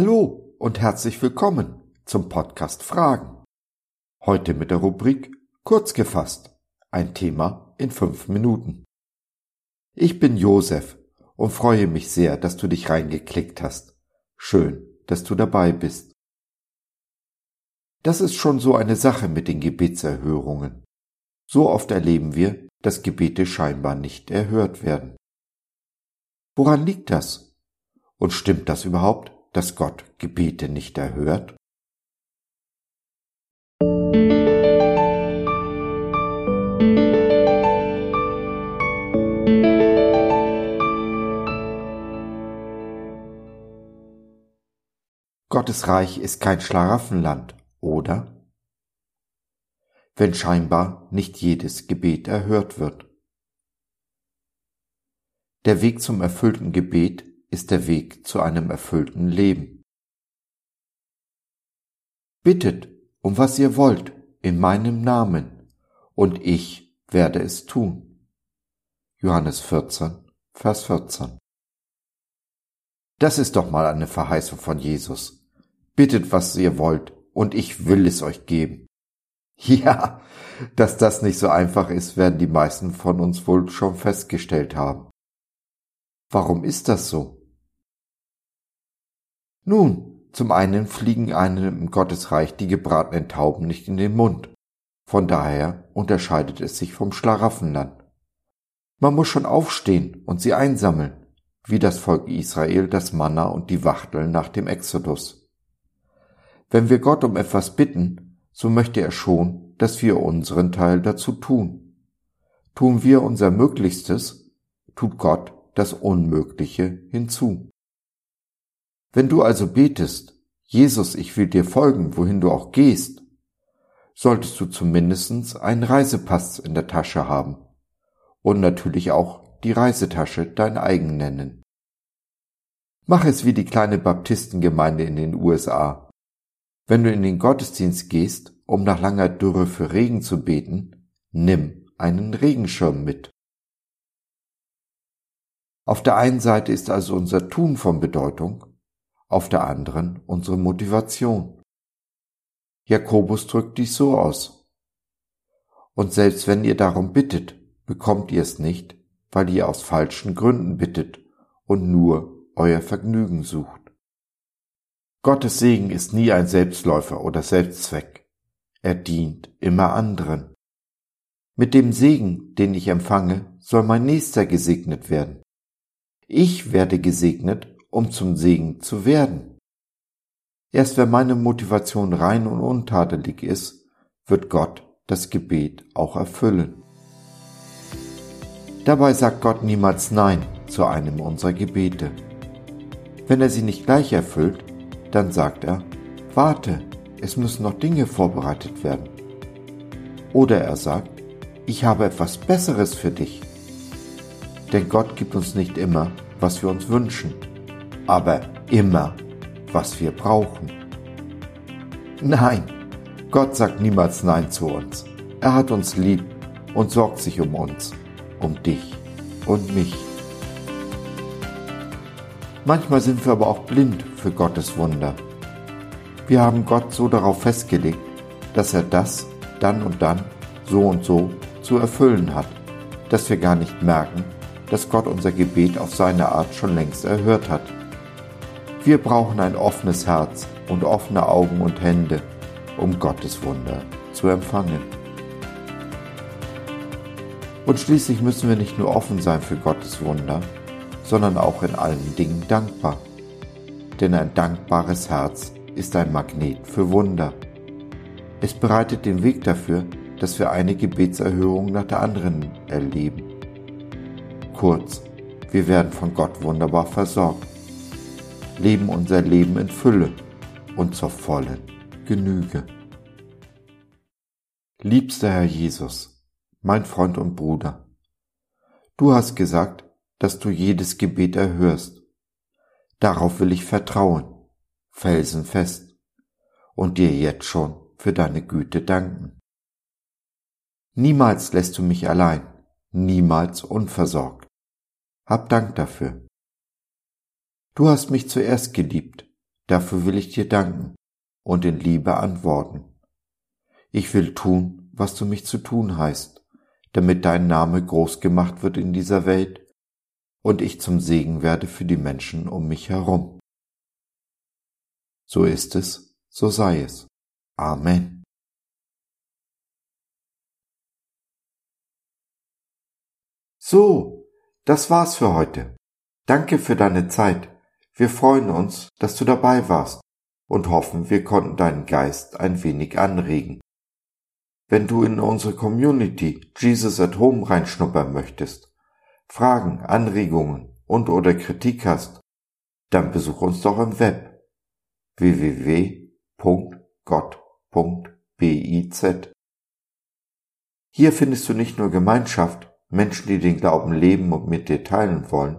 Hallo und herzlich willkommen zum Podcast Fragen. Heute mit der Rubrik Kurz gefasst. Ein Thema in fünf Minuten. Ich bin Josef und freue mich sehr, dass du dich reingeklickt hast. Schön, dass du dabei bist. Das ist schon so eine Sache mit den Gebetserhörungen. So oft erleben wir, dass Gebete scheinbar nicht erhört werden. Woran liegt das? Und stimmt das überhaupt, dass Gott Gebete nicht erhört? Gottes Reich ist kein Schlaraffenland, oder? Wenn scheinbar nicht jedes Gebet erhört wird. Der Weg zum erfüllten Gebet ist der Weg zu einem erfüllten Leben. Bittet um was ihr wollt in meinem Namen, und ich werde es tun. Johannes 14, Vers 14. Das ist doch mal eine Verheißung von Jesus. Bittet, was ihr wollt, und ich will es euch geben. Ja, dass das nicht so einfach ist, werden die meisten von uns wohl schon festgestellt haben. Warum ist das so? Nun, zum einen fliegen einem im Gottesreich die gebratenen Tauben nicht in den Mund. Von daher unterscheidet es sich vom Schlaraffenland. Man muss schon aufstehen und sie einsammeln, wie das Volk Israel das Manna und die Wachteln nach dem Exodus. Wenn wir Gott um etwas bitten, so möchte er schon, dass wir unseren Teil dazu tun. Tun wir unser Möglichstes, tut Gott das Unmögliche hinzu. Wenn du also betest, Jesus, ich will dir folgen, wohin du auch gehst, solltest du zumindest einen Reisepass in der Tasche haben und natürlich auch die Reisetasche dein eigen nennen. Mach es wie die kleine Baptistengemeinde in den USA. Wenn du in den Gottesdienst gehst, um nach langer Dürre für Regen zu beten, nimm einen Regenschirm mit. Auf der einen Seite ist also unser Tun von Bedeutung, auf der anderen unsere Motivation. Jakobus drückt dies so aus. Und selbst wenn ihr darum bittet, bekommt ihr es nicht, weil ihr aus falschen Gründen bittet und nur euer Vergnügen sucht. Gottes Segen ist nie ein Selbstläufer oder Selbstzweck. Er dient immer anderen. Mit dem Segen, den ich empfange, soll mein Nächster gesegnet werden. Ich werde gesegnet, um zum Segen zu werden. Erst wenn meine Motivation rein und untadelig ist, wird Gott das Gebet auch erfüllen. Dabei sagt Gott niemals Nein zu einem unserer Gebete. Wenn er sie nicht gleich erfüllt, dann sagt er, warte, es müssen noch Dinge vorbereitet werden. Oder er sagt, ich habe etwas Besseres für dich. Denn Gott gibt uns nicht immer, was wir uns wünschen, aber immer, was wir brauchen. Nein, Gott sagt niemals Nein zu uns. Er hat uns lieb und sorgt sich um uns, um dich und mich. Manchmal sind wir aber auch blind für Gottes Wunder. Wir haben Gott so darauf festgelegt, dass er das dann und dann so und so zu erfüllen hat, dass wir gar nicht merken, dass Gott unser Gebet auf seine Art schon längst erhört hat. Wir brauchen ein offenes Herz und offene Augen und Hände, um Gottes Wunder zu empfangen. Und schließlich müssen wir nicht nur offen sein für Gottes Wunder, sondern auch in allen Dingen dankbar. Denn ein dankbares Herz ist ein Magnet für Wunder. Es bereitet den Weg dafür, dass wir eine Gebetserhörung nach der anderen erleben. Kurz, wir werden von Gott wunderbar versorgt, leben unser Leben in Fülle und zur vollen Genüge. Liebster Herr Jesus, mein Freund und Bruder, du hast gesagt, dass du jedes Gebet erhörst. Darauf will ich vertrauen, felsenfest, und dir jetzt schon für deine Güte danken. Niemals lässt du mich allein, niemals unversorgt. Hab Dank dafür. Du hast mich zuerst geliebt, Dafür will ich dir danken und in Liebe antworten. Ich will tun, was du mich zu tun heißt, damit dein Name groß gemacht wird in dieser Welt und ich zum Segen werde für die Menschen um mich herum. So ist es, so sei es. Amen. So, das war's für heute. Danke für deine Zeit. Wir freuen uns, dass du dabei warst und hoffen, wir konnten deinen Geist ein wenig anregen. Wenn du in unsere Community Jesus at Home reinschnuppern möchtest, Fragen, Anregungen und oder Kritik hast, dann besuch uns doch im Web www.gott.biz. Hier findest du nicht nur Gemeinschaft, Menschen, die den Glauben leben und mit dir teilen wollen,